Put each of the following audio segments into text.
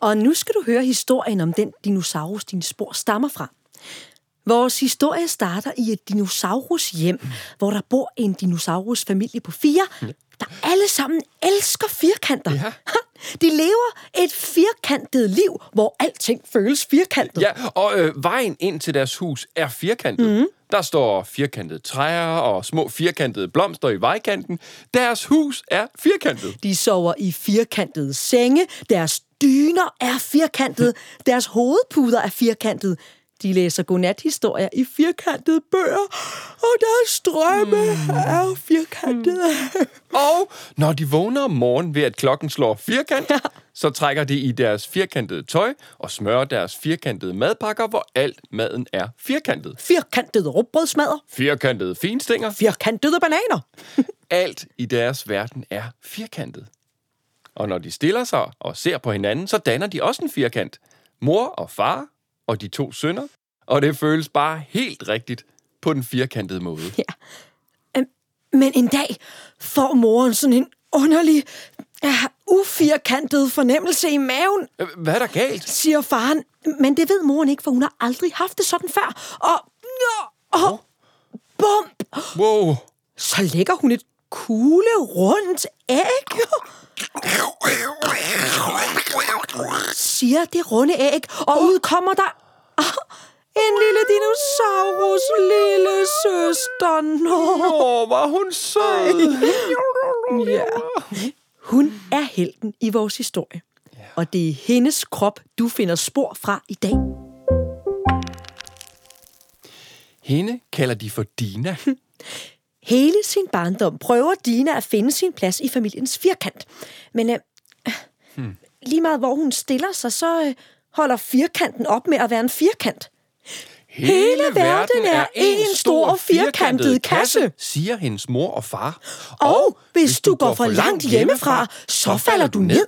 Og nu skal du høre historien om den dinosaurus, din spor stammer fra. Vores historie starter i et dinosaurus hjem, hvor der bor en dinosaurus familie på fire, der alle sammen elsker firkanter. Ja. De lever et firkantet liv, hvor alting føles firkantet. Ja, og øh, vejen ind til deres hus er firkantet. Mm. Der står firkantede træer og små firkantede blomster i vejkanten. Deres hus er firkantet. De sover i firkantede senge, deres dyner er firkantede, deres hovedpuder er firkantede. De læser godnathistorier i firkantede bøger, og deres drømme mm. er firkantede. Og når de vågner om morgenen ved, at klokken slår firkant, så trækker de i deres firkantede tøj og smører deres firkantede madpakker, hvor alt maden er firkantet. Firkantede rugbrødsmadder, Firkantede finstænger. firkantede bananer. Alt i deres verden er firkantet. Og når de stiller sig og ser på hinanden, så danner de også en firkant. Mor og far og de to sønner. Og det føles bare helt rigtigt på den firkantede måde. Ja. Øhm, Men en dag får moren sådan en underlig, uh, ufirkantet fornemmelse i maven, Øh, Hvad er der galt? siger faren. Men det ved moren ikke, for hun har aldrig haft det sådan før. Og, og bum, Wow. så lægger hun et kugle rundt æg. Siger det runde æg, og ud kommer der en lille dinosaurus, lille søster. Nå. Åh, var hun sød. Ja. Hun er helten i vores historie. Og det er hendes krop, du finder spor fra i dag. Hende kalder de for Dina. Hele sin barndom prøver Dina at finde sin plads i familiens firkant. Men øh, hmm. Lige meget hvor hun stiller sig, så øh, holder firkanten op med at være en firkant. Hele verden er én stor firkantet kasse, siger hendes mor og far. Og hvis du går for langt hjemmefra, så falder du ned.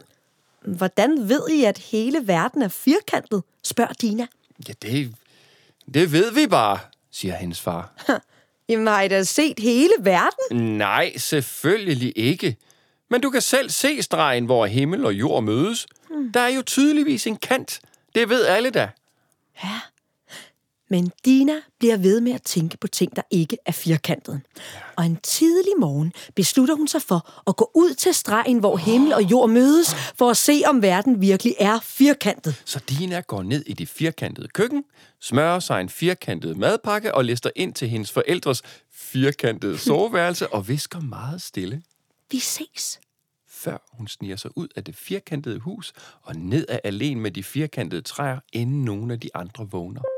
Hvordan ved I, at hele verden er firkantet? spørger Dina. Ja, det, det ved vi bare, siger hendes far. Jamen har I da set hele verden? Nej, selvfølgelig ikke. Men du kan selv se stregen, hvor himmel og jord mødes. Der er jo tydeligvis en kant. Det ved alle da. Ja. Men Dina bliver ved med at tænke på ting, der ikke er firkantet. Og en tidlig morgen beslutter hun sig for at gå ud til stregen, hvor himmel og jord mødes, for at se, om verden virkelig er firkantet. Så Dina går ned i det firkantede køkken, smører sig en firkantet madpakke og lister ind til hendes forældres firkantede soveværelse og visker meget stille, vi ses. før hun sniger sig ud af det firkantede hus og ned ad alene med de firkantede træer, inden nogen af de andre vågner.